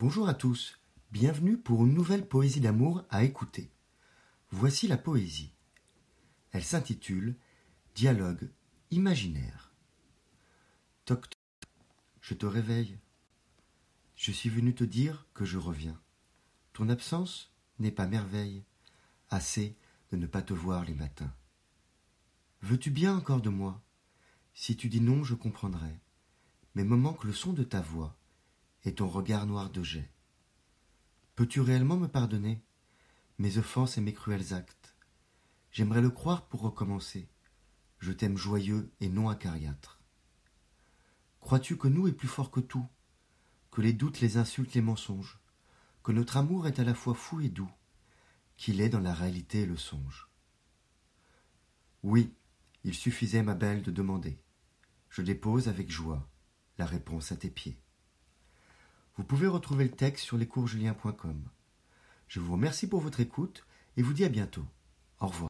Bonjour à tous, bienvenue pour une nouvelle poésie d'amour à écouter. Voici la poésie. Elle s'intitule Dialogue imaginaire. Toc je te réveille. Je suis venu te dire que je reviens. Ton absence n'est pas merveille, assez de ne pas te voir les matins. Veux-tu bien encore de moi? Si tu dis non, je comprendrai. Mais me manque le son de ta voix et ton regard noir de jet. Peux-tu réellement me pardonner mes offenses et mes cruels actes? J'aimerais le croire pour recommencer. Je t'aime joyeux et non acariâtre. Crois-tu que nous est plus fort que tout Que les doutes, les insultes, les mensonges Que notre amour est à la fois fou et doux Qu'il est dans la réalité et le songe? Oui, il suffisait, ma belle, de demander. Je dépose avec joie la réponse à tes pieds. Vous pouvez retrouver le texte sur lescoursjulien.com. Je vous remercie pour votre écoute et vous dis à bientôt. Au revoir.